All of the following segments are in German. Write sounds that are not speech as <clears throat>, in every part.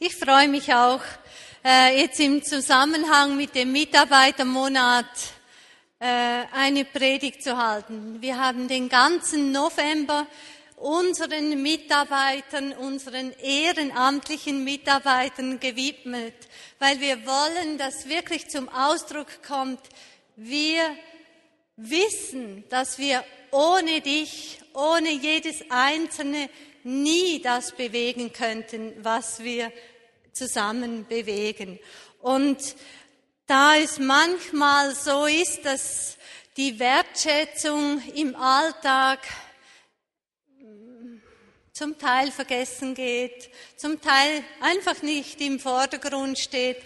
Ich freue mich auch, äh, jetzt im Zusammenhang mit dem Mitarbeitermonat äh, eine Predigt zu halten. Wir haben den ganzen November unseren Mitarbeitern, unseren ehrenamtlichen Mitarbeitern gewidmet, weil wir wollen, dass wirklich zum Ausdruck kommt, wir wissen, dass wir ohne dich, ohne jedes Einzelne nie das bewegen könnten, was wir zusammen bewegen. Und da es manchmal so ist, dass die Wertschätzung im Alltag zum Teil vergessen geht, zum Teil einfach nicht im Vordergrund steht,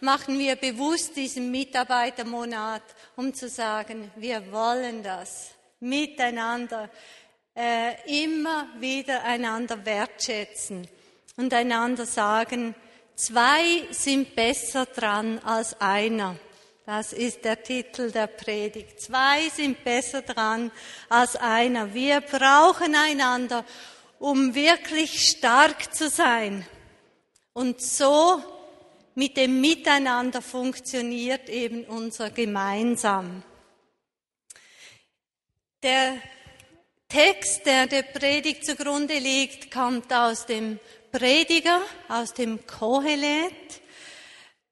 machen wir bewusst diesen Mitarbeitermonat, um zu sagen, wir wollen das miteinander äh, immer wieder einander wertschätzen und einander sagen, zwei sind besser dran als einer. Das ist der Titel der Predigt. Zwei sind besser dran als einer. Wir brauchen einander, um wirklich stark zu sein. Und so mit dem Miteinander funktioniert eben unser Gemeinsam. Der Text, der der Predigt zugrunde liegt, kommt aus dem Prediger, aus dem Kohelet,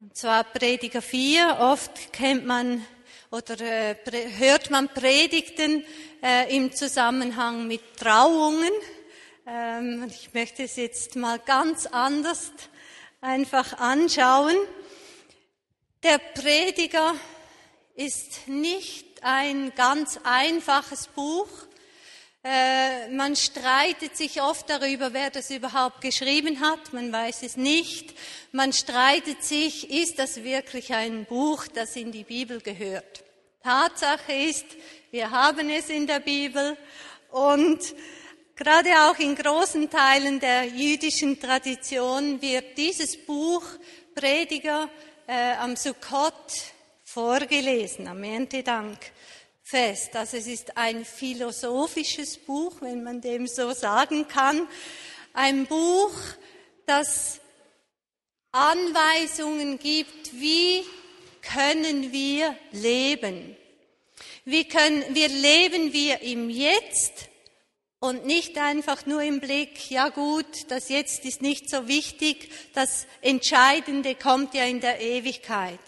und zwar Prediger 4. Oft kennt man oder äh, hört man Predigten äh, im Zusammenhang mit Trauungen. Ähm, ich möchte es jetzt mal ganz anders einfach anschauen. Der Prediger ist nicht ein ganz einfaches Buch, äh, man streitet sich oft darüber, wer das überhaupt geschrieben hat. Man weiß es nicht. Man streitet sich, ist das wirklich ein Buch, das in die Bibel gehört? Tatsache ist, wir haben es in der Bibel und gerade auch in großen Teilen der jüdischen Tradition wird dieses Buch Prediger äh, am Sukkot vorgelesen, am Erntedank fest. Also es ist ein philosophisches Buch, wenn man dem so sagen kann. Ein Buch, das Anweisungen gibt, wie können wir leben. Wie können, wir leben wir im Jetzt und nicht einfach nur im Blick, ja gut, das Jetzt ist nicht so wichtig, das Entscheidende kommt ja in der Ewigkeit.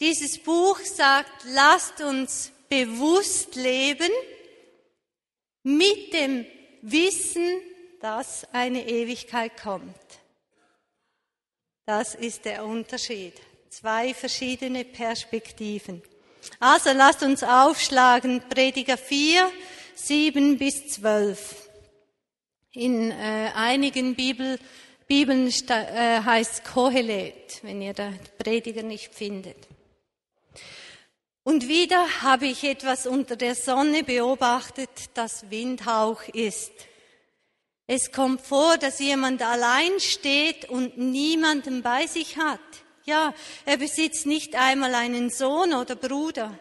Dieses Buch sagt, lasst uns bewusst leben mit dem Wissen, dass eine Ewigkeit kommt. Das ist der Unterschied. Zwei verschiedene Perspektiven. Also lasst uns aufschlagen, Prediger 4, 7 bis 12. In äh, einigen Bibel, Bibeln äh, heißt Kohelet, wenn ihr den Prediger nicht findet. Und wieder habe ich etwas unter der Sonne beobachtet, das Windhauch ist. Es kommt vor, dass jemand allein steht und niemanden bei sich hat. Ja, er besitzt nicht einmal einen Sohn oder Bruder.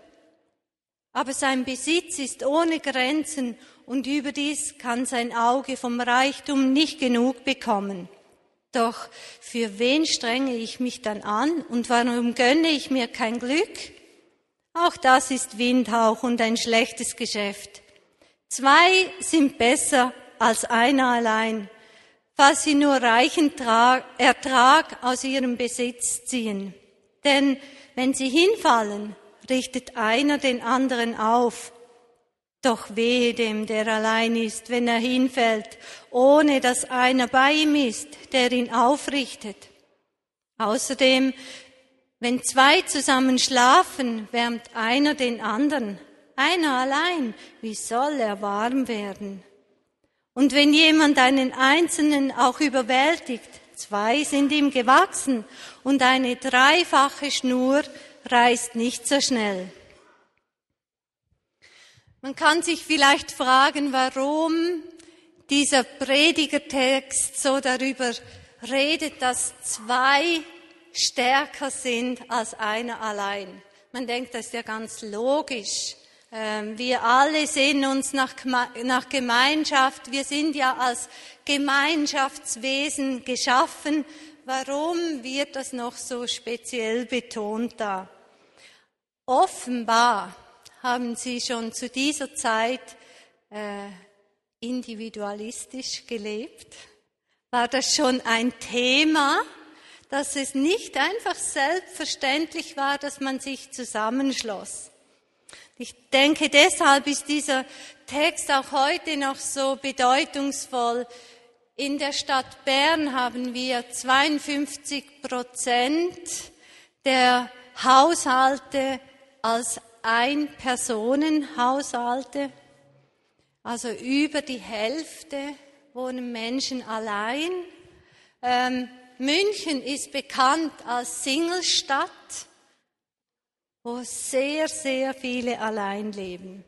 Aber sein Besitz ist ohne Grenzen und überdies kann sein Auge vom Reichtum nicht genug bekommen. Doch für wen strenge ich mich dann an und warum gönne ich mir kein Glück? Auch das ist Windhauch und ein schlechtes Geschäft. Zwei sind besser als einer allein, falls sie nur reichen Ertrag aus ihrem Besitz ziehen. Denn wenn sie hinfallen, richtet einer den anderen auf. Doch wehe dem, der allein ist, wenn er hinfällt, ohne dass einer bei ihm ist, der ihn aufrichtet. Außerdem wenn zwei zusammen schlafen, wärmt einer den anderen. Einer allein, wie soll er warm werden? Und wenn jemand einen Einzelnen auch überwältigt, zwei sind ihm gewachsen und eine dreifache Schnur reißt nicht so schnell. Man kann sich vielleicht fragen, warum dieser Predigertext so darüber redet, dass zwei stärker sind als einer allein. Man denkt, das ist ja ganz logisch. Ähm, wir alle sehen uns nach, Gemeinschaft. Wir sind ja als Gemeinschaftswesen geschaffen. warum wird das noch so speziell betont da? Offenbar haben sie schon zu dieser Zeit äh, individualistisch gelebt. War das schon ein Thema, dass es nicht einfach selbstverständlich war, dass man sich zusammenschloss? Ich denke, deshalb ist dieser Text auch heute noch so bedeutungsvoll. In der Stadt Bern haben wir 52 Prozent der Haushalte als Ein-Personen-Haushalte. Also über die Hälfte wohnen Menschen allein. Ähm, München ist bekannt als Singlestadt wo sehr, sehr viele allein leben.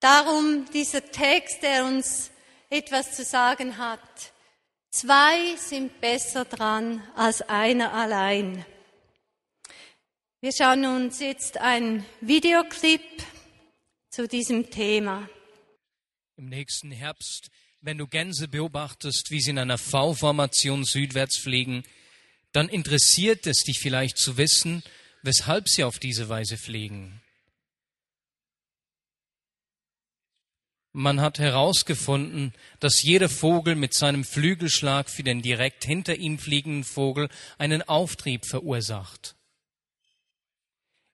Darum dieser Text, der uns etwas zu sagen hat. Zwei sind besser dran als einer allein. Wir schauen uns jetzt einen Videoclip zu diesem Thema. Im nächsten Herbst, wenn du Gänse beobachtest, wie sie in einer V-Formation südwärts fliegen, dann interessiert es dich vielleicht zu wissen, weshalb sie auf diese Weise fliegen. Man hat herausgefunden, dass jeder Vogel mit seinem Flügelschlag für den direkt hinter ihm fliegenden Vogel einen Auftrieb verursacht.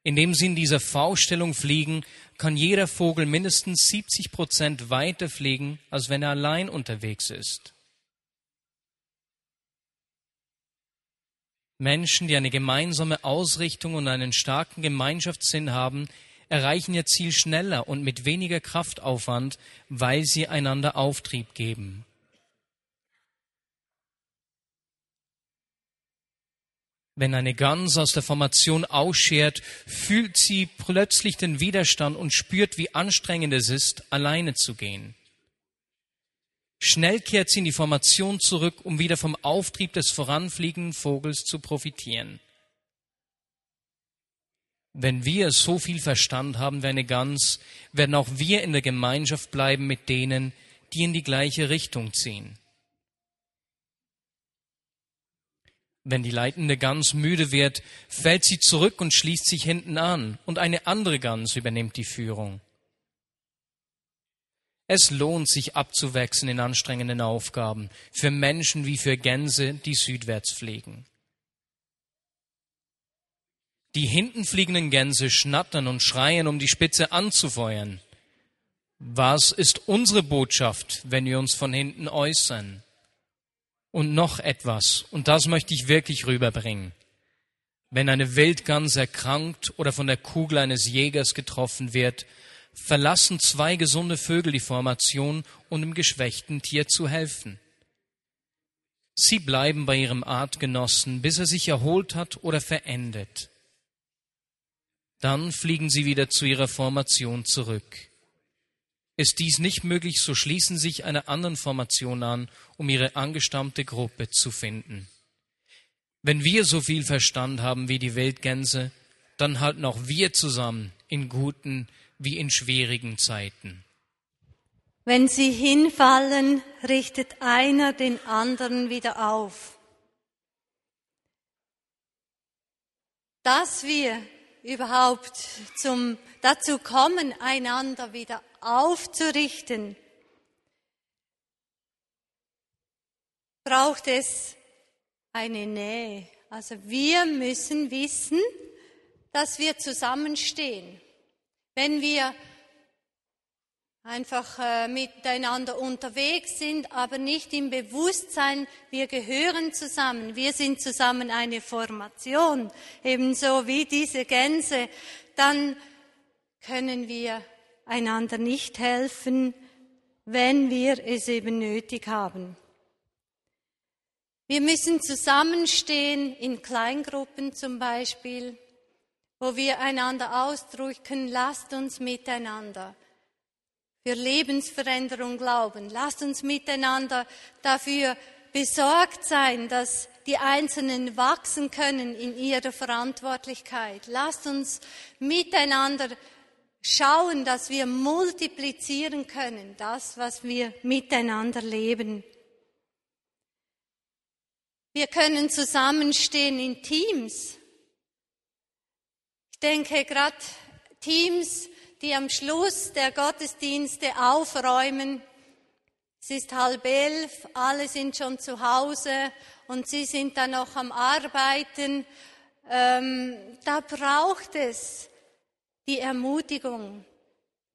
Indem sie in dieser V-Stellung fliegen, kann jeder Vogel mindestens 70 Prozent weiter fliegen, als wenn er allein unterwegs ist. Menschen, die eine gemeinsame Ausrichtung und einen starken Gemeinschaftssinn haben, erreichen ihr Ziel schneller und mit weniger Kraftaufwand, weil sie einander Auftrieb geben. Wenn eine Gans aus der Formation ausschert, fühlt sie plötzlich den Widerstand und spürt, wie anstrengend es ist, alleine zu gehen. Schnell kehrt sie in die Formation zurück, um wieder vom Auftrieb des voranfliegenden Vogels zu profitieren. Wenn wir so viel Verstand haben wie eine Gans, werden auch wir in der Gemeinschaft bleiben mit denen, die in die gleiche Richtung ziehen. Wenn die leitende Gans müde wird, fällt sie zurück und schließt sich hinten an, und eine andere Gans übernimmt die Führung. Es lohnt sich abzuwechseln in anstrengenden Aufgaben, für Menschen wie für Gänse, die südwärts fliegen. Die hinten fliegenden Gänse schnattern und schreien, um die Spitze anzufeuern. Was ist unsere Botschaft, wenn wir uns von hinten äußern? Und noch etwas, und das möchte ich wirklich rüberbringen. Wenn eine Wildgans erkrankt oder von der Kugel eines Jägers getroffen wird, verlassen zwei gesunde Vögel die Formation, um dem geschwächten Tier zu helfen. Sie bleiben bei ihrem Artgenossen, bis er sich erholt hat oder verendet. Dann fliegen sie wieder zu ihrer Formation zurück. Ist dies nicht möglich, so schließen sich einer anderen Formation an, um ihre angestammte Gruppe zu finden. Wenn wir so viel Verstand haben wie die Wildgänse, dann halten auch wir zusammen in guten wie in schwierigen Zeiten. Wenn sie hinfallen, richtet einer den anderen wieder auf. Dass wir überhaupt zum, dazu kommen, einander wieder aufzurichten, braucht es eine Nähe. Also wir müssen wissen, dass wir zusammenstehen. Wenn wir einfach äh, miteinander unterwegs sind, aber nicht im Bewusstsein, wir gehören zusammen, wir sind zusammen eine Formation, ebenso wie diese Gänse, dann können wir einander nicht helfen, wenn wir es eben nötig haben. Wir müssen zusammenstehen in Kleingruppen zum Beispiel wo wir einander ausdrücken, lasst uns miteinander für Lebensveränderung glauben. Lasst uns miteinander dafür besorgt sein, dass die Einzelnen wachsen können in ihrer Verantwortlichkeit. Lasst uns miteinander schauen, dass wir multiplizieren können, das, was wir miteinander leben. Wir können zusammenstehen in Teams. Ich denke gerade Teams, die am Schluss der Gottesdienste aufräumen. Es ist halb elf, alle sind schon zu Hause und sie sind dann noch am Arbeiten. Ähm, da braucht es die Ermutigung,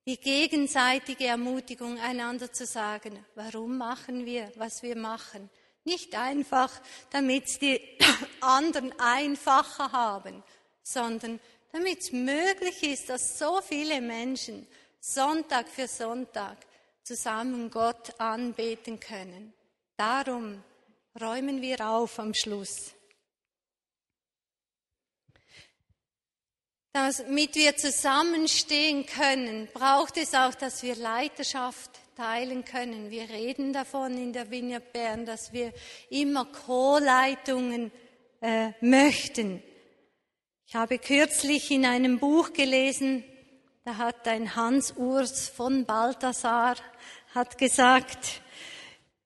die gegenseitige Ermutigung, einander zu sagen, warum machen wir, was wir machen. Nicht einfach, damit es die <coughs> anderen einfacher haben, sondern damit es möglich ist, dass so viele Menschen Sonntag für Sonntag zusammen Gott anbeten können. Darum räumen wir auf am Schluss. Damit wir zusammenstehen können, braucht es auch, dass wir Leiterschaft teilen können. Wir reden davon in der Vineyard Bern, dass wir immer Co-Leitungen äh, möchten. Ich habe kürzlich in einem Buch gelesen, da hat ein Hans Urs von Balthasar hat gesagt,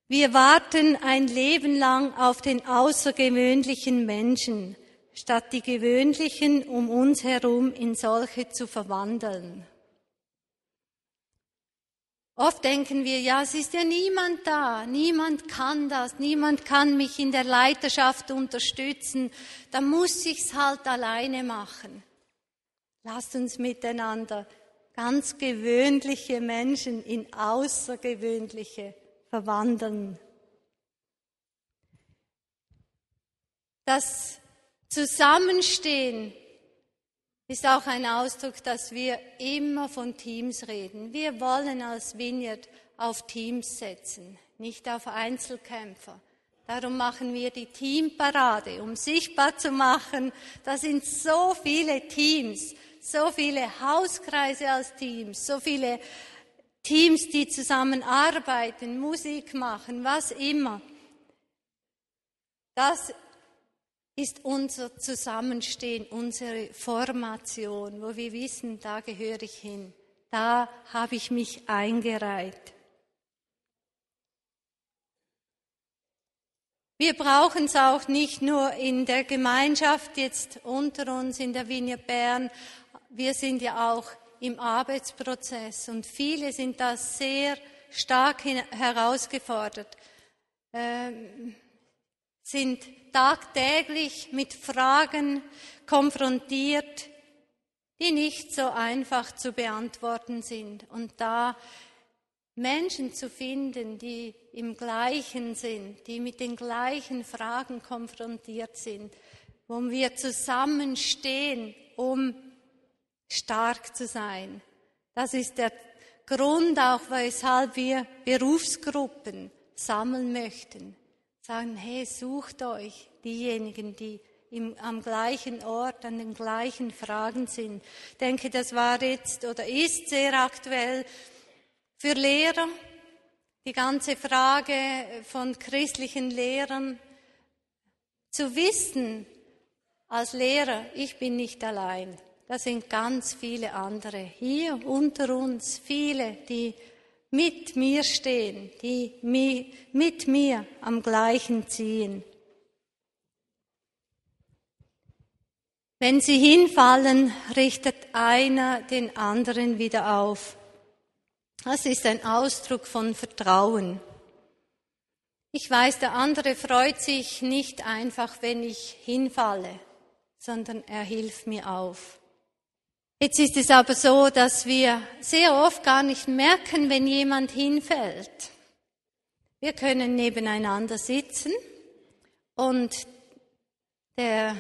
wir warten ein Leben lang auf den außergewöhnlichen Menschen statt die gewöhnlichen um uns herum in solche zu verwandeln. Oft denken wir, ja, es ist ja niemand da, niemand kann das, niemand kann mich in der Leiterschaft unterstützen, da muss ich's halt alleine machen. Lasst uns miteinander ganz gewöhnliche Menschen in außergewöhnliche verwandeln. Das Zusammenstehen ist auch ein Ausdruck, dass wir immer von Teams reden. Wir wollen als Vineyard auf Teams setzen, nicht auf Einzelkämpfer. Darum machen wir die Teamparade, um sichtbar zu machen, da sind so viele Teams, so viele Hauskreise als Teams, so viele Teams, die zusammenarbeiten, Musik machen, was immer. Das ist unser Zusammenstehen, unsere Formation, wo wir wissen, da gehöre ich hin, da habe ich mich eingereiht. Wir brauchen es auch nicht nur in der Gemeinschaft jetzt unter uns in der Vinie Bern, wir sind ja auch im Arbeitsprozess und viele sind da sehr stark herausgefordert, ähm, sind tagtäglich mit Fragen konfrontiert, die nicht so einfach zu beantworten sind. Und da Menschen zu finden, die im Gleichen sind, die mit den gleichen Fragen konfrontiert sind, wo wir zusammenstehen, um stark zu sein. Das ist der Grund auch, weshalb wir Berufsgruppen sammeln möchten sagen, hey, sucht euch diejenigen, die im, am gleichen Ort, an den gleichen Fragen sind. Ich denke, das war jetzt oder ist sehr aktuell für Lehrer. Die ganze Frage von christlichen Lehrern zu wissen, als Lehrer, ich bin nicht allein. Da sind ganz viele andere hier unter uns, viele, die mit mir stehen, die mit mir am gleichen ziehen. Wenn sie hinfallen, richtet einer den anderen wieder auf. Das ist ein Ausdruck von Vertrauen. Ich weiß, der andere freut sich nicht einfach, wenn ich hinfalle, sondern er hilft mir auf. Jetzt ist es aber so, dass wir sehr oft gar nicht merken, wenn jemand hinfällt. Wir können nebeneinander sitzen und der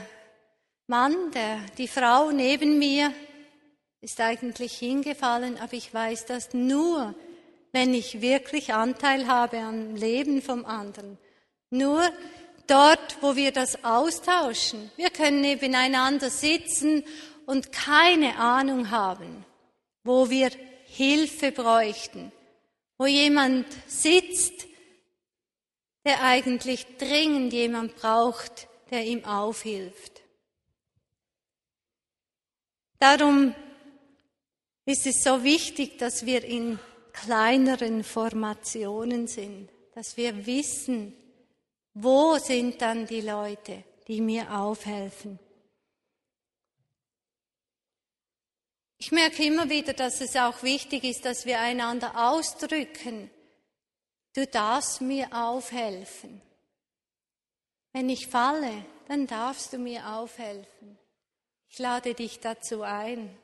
Mann, der, die Frau neben mir ist eigentlich hingefallen, aber ich weiß das nur, wenn ich wirklich Anteil habe am Leben vom anderen. Nur dort, wo wir das austauschen. Wir können nebeneinander sitzen und keine Ahnung haben, wo wir Hilfe bräuchten, wo jemand sitzt, der eigentlich dringend jemand braucht, der ihm aufhilft. Darum ist es so wichtig, dass wir in kleineren Formationen sind, dass wir wissen, Wo sind dann die Leute, die mir aufhelfen? Ich merke immer wieder, dass es auch wichtig ist, dass wir einander ausdrücken. Du darfst mir aufhelfen. Wenn ich falle, dann darfst du mir aufhelfen. Ich lade dich dazu ein.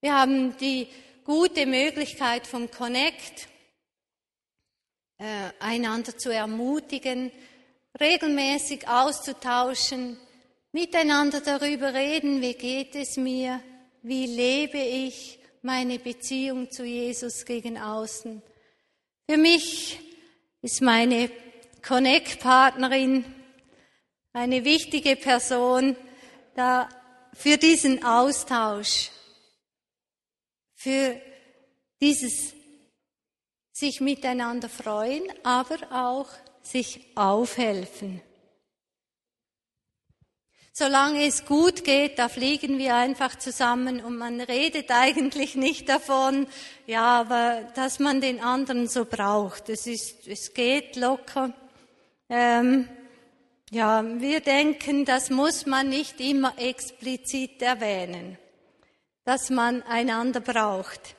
Wir haben die gute Möglichkeit vom Connect, äh, einander zu ermutigen, regelmäßig auszutauschen, miteinander darüber reden, wie geht es mir, wie lebe ich meine Beziehung zu Jesus gegen außen. Für mich ist meine Connect-Partnerin eine wichtige Person da für diesen Austausch, für dieses sich miteinander freuen, aber auch sich aufhelfen. Solange es gut geht, da fliegen wir einfach zusammen und man redet eigentlich nicht davon, ja, aber dass man den anderen so braucht. Es ist, es geht locker. Ähm, ja, wir denken, das muss man nicht immer explizit erwähnen, dass man einander braucht.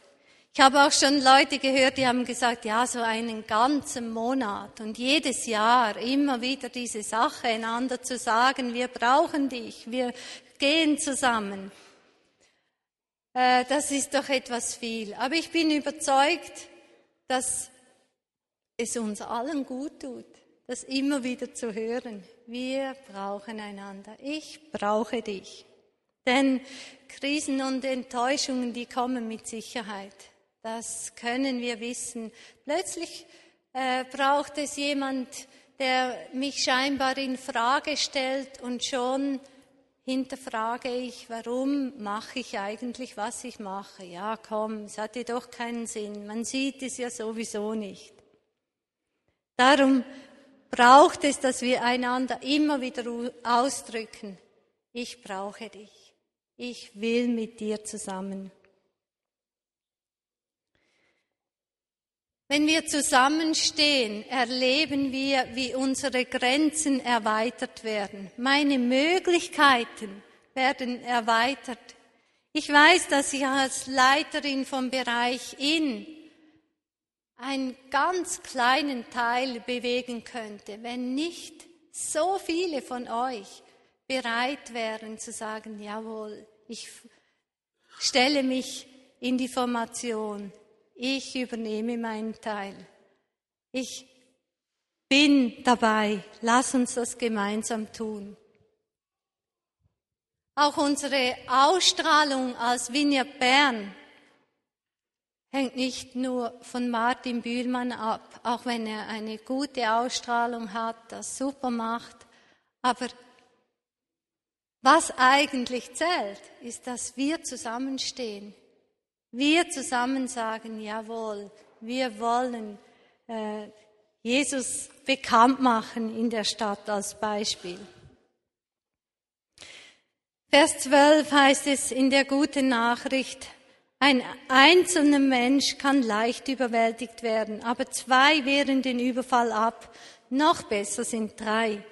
Ich habe auch schon Leute gehört, die haben gesagt, ja, so einen ganzen Monat und jedes Jahr immer wieder diese Sache einander zu sagen, wir brauchen dich, wir gehen zusammen. Äh, das ist doch etwas viel. Aber ich bin überzeugt, dass es uns allen gut tut, das immer wieder zu hören. Wir brauchen einander. Ich brauche dich. Denn Krisen und Enttäuschungen, die kommen mit Sicherheit. Das können wir wissen. Plötzlich äh, braucht es jemand, der mich scheinbar in Frage stellt und schon hinterfrage ich, warum mache ich eigentlich, was ich mache? Ja, komm, es hat ja doch keinen Sinn. Man sieht es ja sowieso nicht. Darum braucht es, dass wir einander immer wieder ausdrücken. Ich brauche dich. Ich will mit dir zusammen. Wenn wir zusammenstehen, erleben wir, wie unsere Grenzen erweitert werden. Meine Möglichkeiten werden erweitert. Ich weiß, dass ich als Leiterin vom Bereich in einen ganz kleinen Teil bewegen könnte, wenn nicht so viele von euch bereit wären zu sagen, jawohl, ich stelle mich in die Formation, ich übernehme meinen Teil. Ich bin dabei. Lass uns das gemeinsam tun. Auch unsere Ausstrahlung als Vineyard Bern hängt nicht nur von Martin Bühlmann ab, auch wenn er eine gute Ausstrahlung hat, das super macht. Aber was eigentlich zählt, ist, dass wir zusammenstehen wir zusammen sagen, jawohl, wir wollen äh, Jesus bekannt machen in der Stadt als Beispiel. Vers 12 heißt es in der guten Nachricht, ein einzelner Mensch kann leicht überwältigt werden, aber zwei wehren den Überfall ab. Noch besser sind drei.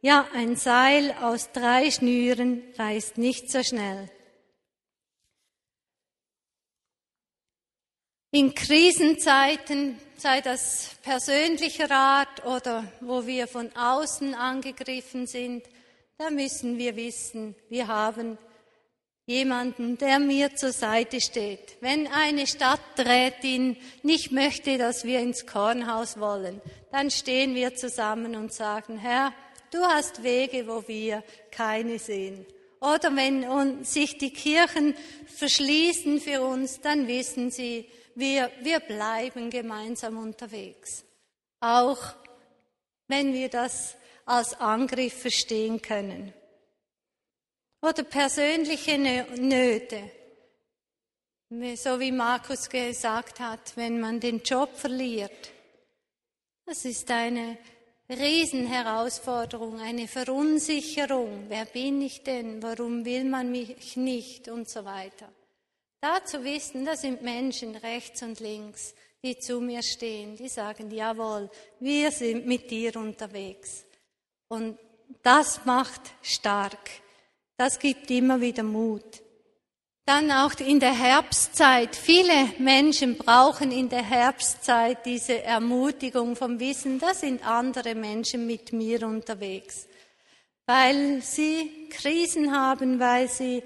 Ja, ein Seil aus drei Schnüren reißt nicht so schnell. In Krisenzeiten, sei das persönlicher Art oder wo wir von außen angegriffen sind, da müssen wir wissen, wir haben jemanden, der mir zur Seite steht. Wenn eine Stadträtin nicht möchte, dass wir ins Kornhaus wollen, dann stehen wir zusammen und sagen, Herr, du hast Wege, wo wir keine sehen. Oder wenn sich die Kirchen verschließen für uns, dann wissen sie, wir, wir bleiben gemeinsam unterwegs. Auch wenn wir das als Angriff verstehen können. Oder persönliche Nöte. So wie Markus gesagt hat, wenn man den Job verliert. Das ist eine Riesenherausforderung, eine Verunsicherung. Wer bin ich denn? Warum will man mich nicht? Und so weiter. Da zu wissen, da sind Menschen rechts und links, die zu mir stehen, die sagen, jawohl, wir sind mit dir unterwegs. Und das macht stark. Das gibt immer wieder Mut. Dann auch in der Herbstzeit. Viele Menschen brauchen in der Herbstzeit diese Ermutigung vom Wissen, da sind andere Menschen mit mir unterwegs. Weil sie Krisen haben, weil sie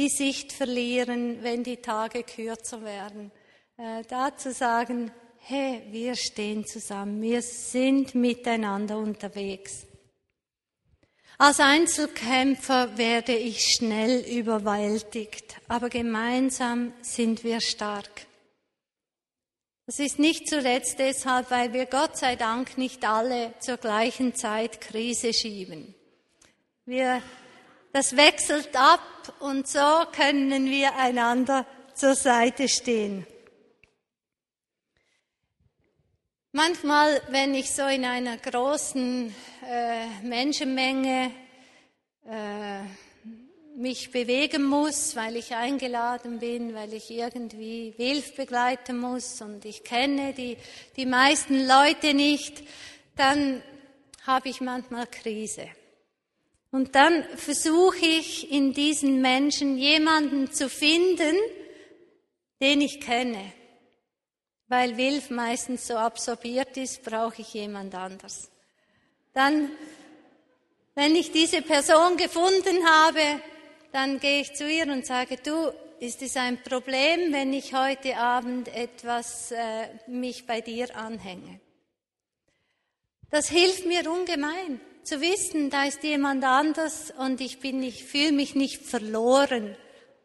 die Sicht verlieren, wenn die Tage kürzer werden. Äh, da zu sagen, hey, wir stehen zusammen, wir sind miteinander unterwegs. Als Einzelkämpfer werde ich schnell überwältigt, aber gemeinsam sind wir stark. Das ist nicht zuletzt deshalb, weil wir Gott sei Dank nicht alle zur gleichen Zeit Krise schieben. Wir, das wechselt ab und so können wir einander zur Seite stehen. Manchmal, wenn ich so in einer großen äh, Menschenmenge äh, mich bewegen muss, weil ich eingeladen bin, weil ich irgendwie Wilf begleiten muss und ich kenne die, die meisten Leute nicht, dann habe ich manchmal Krise. Und dann versuche ich in diesen Menschen jemanden zu finden, den ich kenne weil Wilf meistens so absorbiert ist, brauche ich jemand anders. Dann, wenn ich diese Person gefunden habe, dann gehe ich zu ihr und sage, du, ist es ein Problem, wenn ich heute Abend etwas äh, mich bei dir anhänge? Das hilft mir ungemein zu wissen, da ist jemand anders und ich bin nicht, fühle mich nicht verloren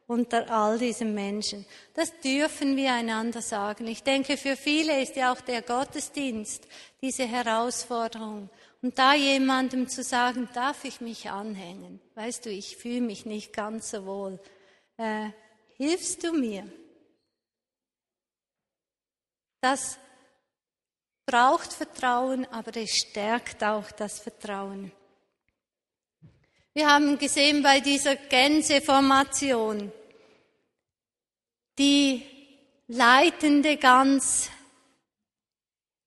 unter all diesen Menschen. Das dürfen wir einander sagen. Ich denke, für viele ist ja auch der Gottesdienst diese Herausforderung. Und da jemandem zu sagen, darf ich mich anhängen? Weißt du, ich fühle mich nicht ganz so wohl. Äh, hilfst du mir? Das braucht Vertrauen, aber es stärkt auch das Vertrauen. Wir haben gesehen bei dieser Gänseformation, die leitende Gans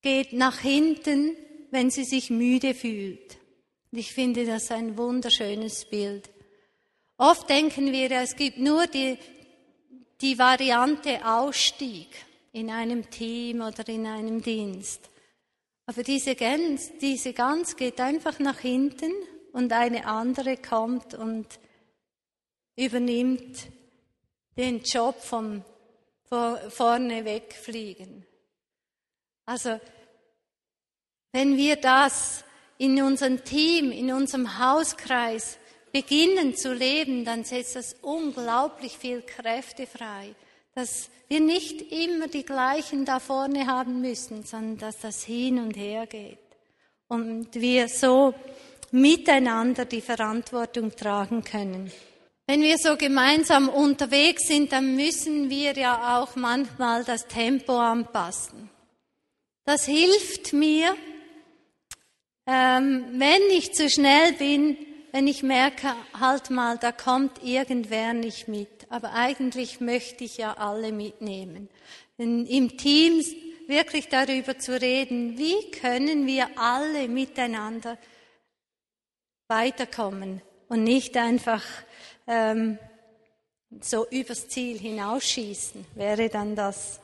geht nach hinten, wenn sie sich müde fühlt. ich finde das ein wunderschönes Bild. Oft denken wir, es gibt nur die, die Variante Ausstieg in einem Team oder in einem Dienst. Aber diese Gans, diese Gans geht einfach nach hinten und eine andere kommt und übernimmt den Job vom vorne wegfliegen. Also, wenn wir das in unserem Team, in unserem Hauskreis beginnen zu leben, dann setzt das unglaublich viel Kräfte frei, dass wir nicht immer die gleichen da vorne haben müssen, sondern dass das hin und her geht. Und wir so miteinander die Verantwortung tragen können. Wenn wir so gemeinsam unterwegs sind, dann müssen wir ja auch manchmal das Tempo anpassen. Das hilft mir, ähm, wenn ich zu schnell bin, wenn ich merke, halt mal, da kommt irgendwer nicht mit. Aber eigentlich möchte ich ja alle mitnehmen. Im Team wirklich darüber zu reden, wie können wir alle miteinander weiterkommen und nicht einfach ähm, so übers Ziel hinausschießen, wäre dann das.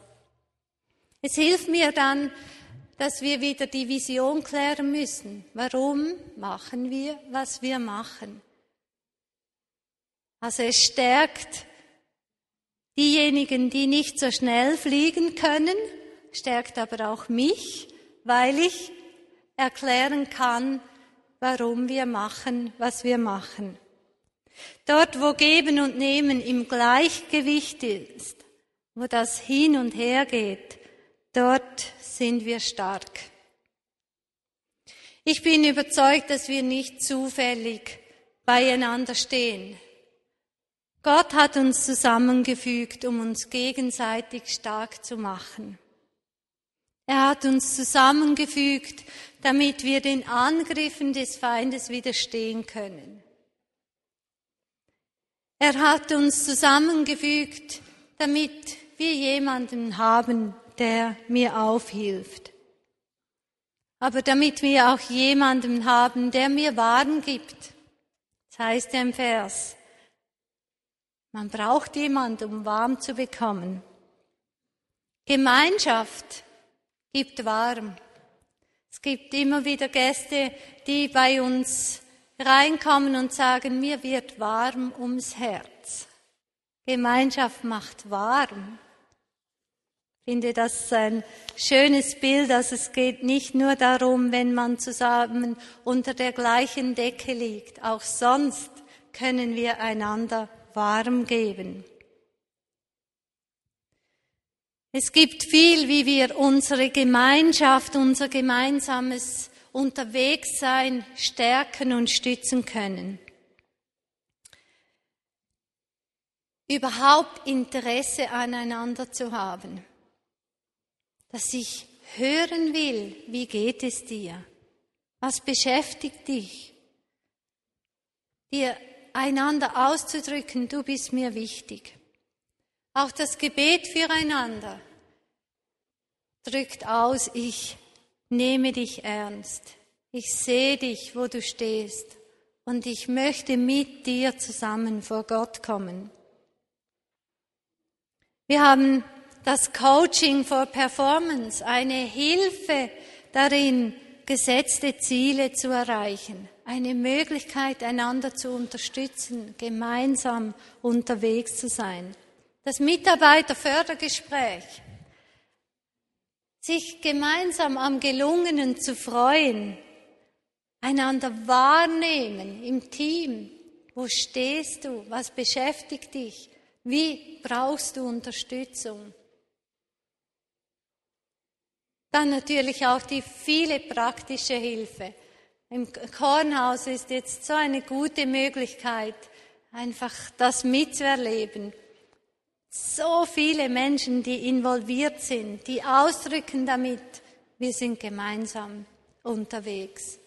Es hilft mir dann, dass wir wieder die Vision klären müssen. Warum machen wir, was wir machen? Also es stärkt diejenigen, die nicht so schnell fliegen können, stärkt aber auch mich, weil ich erklären kann, warum wir machen, was wir machen. Dort, wo Geben und Nehmen im Gleichgewicht ist, wo das hin und her geht, dort sind wir stark. Ich bin überzeugt, dass wir nicht zufällig beieinander stehen. Gott hat uns zusammengefügt, um uns gegenseitig stark zu machen. Er hat uns zusammengefügt, damit wir den Angriffen des Feindes widerstehen können. Er hat uns zusammengefügt, damit wir jemanden haben, der mir aufhilft. Aber damit wir auch jemanden haben, der mir Waren gibt, das heißt im Vers, man braucht jemanden, um warm zu bekommen. Gemeinschaft gibt warm. Es gibt immer wieder Gäste, die bei uns reinkommen und sagen, mir wird warm ums Herz. Gemeinschaft macht warm. Ich finde das ein schönes Bild, dass es geht nicht nur darum, wenn man zusammen unter der gleichen Decke liegt. Auch sonst können wir einander warm geben. Es gibt viel, wie wir unsere Gemeinschaft, unser gemeinsames Unterwegssein stärken und stützen können. Überhaupt Interesse aneinander zu haben. Dass ich hören will, wie geht es dir? Was beschäftigt dich? Dir einander auszudrücken, du bist mir wichtig. Auch das Gebet füreinander drückt aus, ich nehme dich ernst. Ich sehe dich, wo du stehst. Und ich möchte mit dir zusammen vor Gott kommen. Wir haben das Coaching for Performance, eine Hilfe darin, gesetzte Ziele zu erreichen, eine Möglichkeit, einander zu unterstützen, gemeinsam unterwegs zu sein. Das Mitarbeiterfördergespräch, sich gemeinsam am Gelungenen zu freuen, einander wahrnehmen im Team. Wo stehst du? Was beschäftigt dich? Wie brauchst du Unterstützung? Dann natürlich auch die viele praktische Hilfe. Im Kornhaus ist jetzt so eine gute Möglichkeit, einfach das mitzuerleben. So viele Menschen, die involviert sind, die ausdrücken damit, wir sind gemeinsam unterwegs.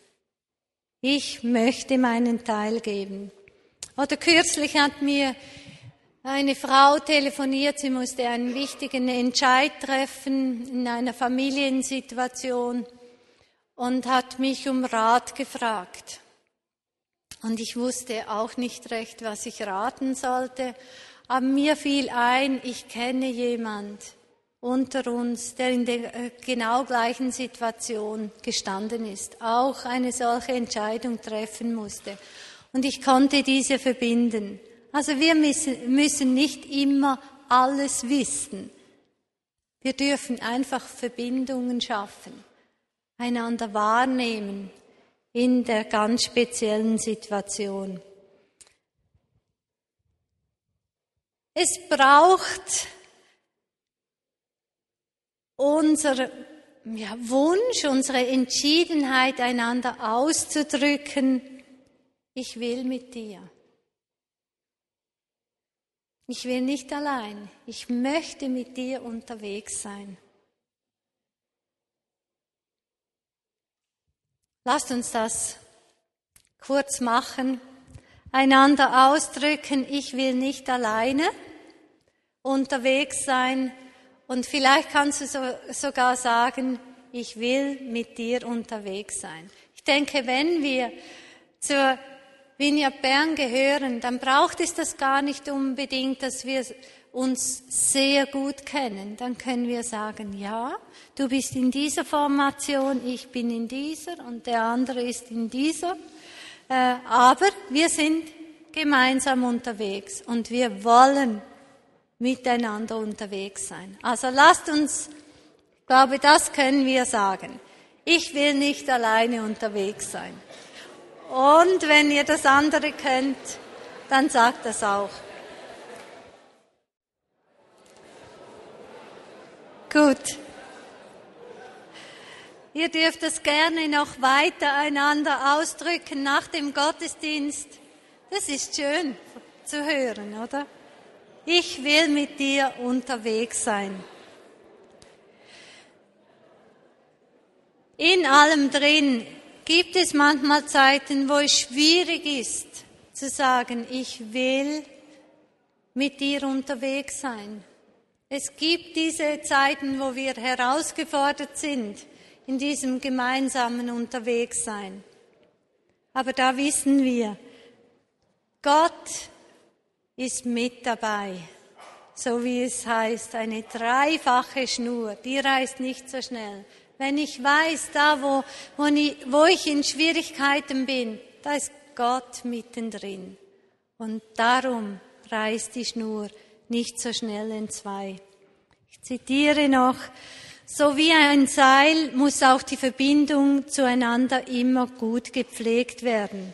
Ich möchte meinen Teil geben. Oder kürzlich hat mir eine Frau telefoniert, sie musste einen wichtigen Entscheid treffen in einer Familiensituation und hat mich um Rat gefragt. Und ich wusste auch nicht recht, was ich raten sollte. Aber mir fiel ein, ich kenne jemand unter uns, der in der äh, genau gleichen Situation gestanden ist, auch eine solche Entscheidung treffen musste. Und ich konnte diese verbinden. Also wir müssen, nicht immer alles wissen. Wir dürfen einfach Verbindungen schaffen einander wahrnehmen in der ganz speziellen Situation. Es braucht unser ja, Wunsch, unsere Entschiedenheit, einander auszudrücken, ich will mit dir. Ich will nicht allein, ich möchte mit dir unterwegs sein. Lasst uns das kurz machen, einander ausdrücken, ich will nicht alleine unterwegs sein und vielleicht kannst du so, sogar sagen, ich will mit dir unterwegs sein. Ich denke, wenn wir zur Vineyard Bern gehören, dann braucht es das gar nicht unbedingt, dass wir uns sehr gut kennen, dann können wir sagen, ja, du bist in dieser Formation, ich bin in dieser und der andere ist in dieser. Äh, aber wir sind gemeinsam unterwegs und wir wollen miteinander unterwegs sein. Also lasst uns, ich glaube, das können wir sagen. Ich will nicht alleine unterwegs sein. Und wenn ihr das andere könnt, dann sagt das auch. Gut. Ihr dürft es gerne noch weiter einander ausdrücken nach dem Gottesdienst. Das ist schön zu hören, oder? Ich will mit dir unterwegs sein. In allem drin gibt es manchmal Zeiten, wo es schwierig ist zu sagen, ich will mit dir unterwegs sein. Es gibt diese Zeiten, wo wir herausgefordert sind in diesem gemeinsamen Unterwegssein. Aber da wissen wir, Gott ist mit dabei. So wie es heißt, eine dreifache Schnur, die reißt nicht so schnell. Wenn ich weiß, da wo, wo, ich, wo ich in Schwierigkeiten bin, da ist Gott mittendrin. Und darum reißt die Schnur nicht so schnell in zwei. Ich zitiere noch, so wie ein Seil muss auch die Verbindung zueinander immer gut gepflegt werden.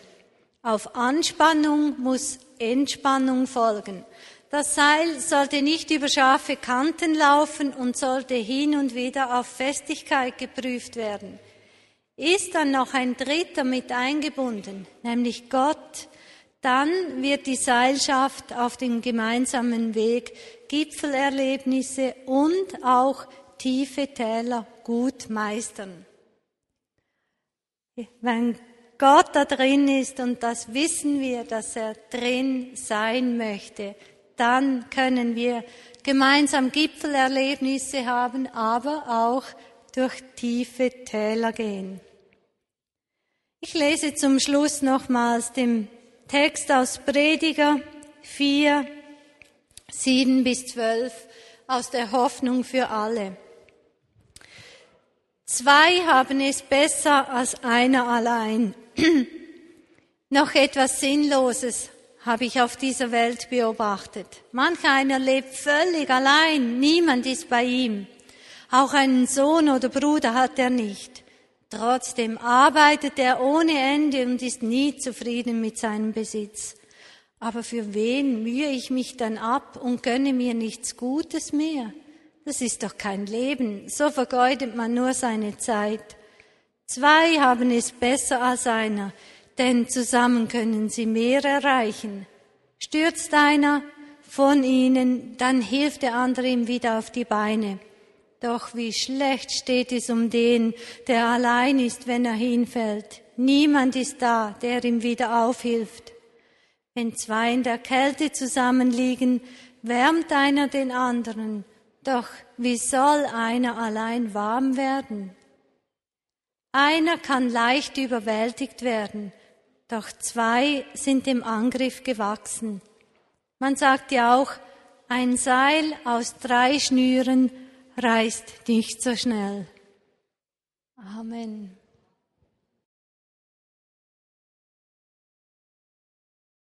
Auf Anspannung muss Entspannung folgen. Das Seil sollte nicht über scharfe Kanten laufen und sollte hin und wieder auf Festigkeit geprüft werden. Ist dann noch ein Dritter mit eingebunden, nämlich Gott, dann wird die Seilschaft auf dem gemeinsamen Weg Gipfelerlebnisse und auch tiefe Täler gut meistern. Wenn Gott da drin ist und das wissen wir, dass er drin sein möchte, dann können wir gemeinsam Gipfelerlebnisse haben, aber auch durch tiefe Täler gehen. Ich lese zum Schluss nochmals den Text aus Prediger 4, 7 bis 12 aus der Hoffnung für alle. Zwei haben es besser als einer allein. <clears throat> Noch etwas Sinnloses habe ich auf dieser Welt beobachtet. Manch einer lebt völlig allein, niemand ist bei ihm. Auch einen Sohn oder Bruder hat er nicht. Trotzdem arbeitet er ohne Ende und ist nie zufrieden mit seinem Besitz. Aber für wen mühe ich mich dann ab und gönne mir nichts Gutes mehr? Das ist doch kein Leben. So vergeudet man nur seine Zeit. Zwei haben es besser als einer, denn zusammen können sie mehr erreichen. Stürzt einer von ihnen, dann hilft der andere ihm wieder auf die Beine. Doch wie schlecht steht es um den, der allein ist, wenn er hinfällt. Niemand ist da, der ihm wieder aufhilft. Wenn zwei in der Kälte zusammenliegen, wärmt einer den anderen. Doch wie soll einer allein warm werden? Einer kann leicht überwältigt werden, doch zwei sind dem Angriff gewachsen. Man sagt ja auch, ein Seil aus drei Schnüren reißt nicht so schnell. Amen.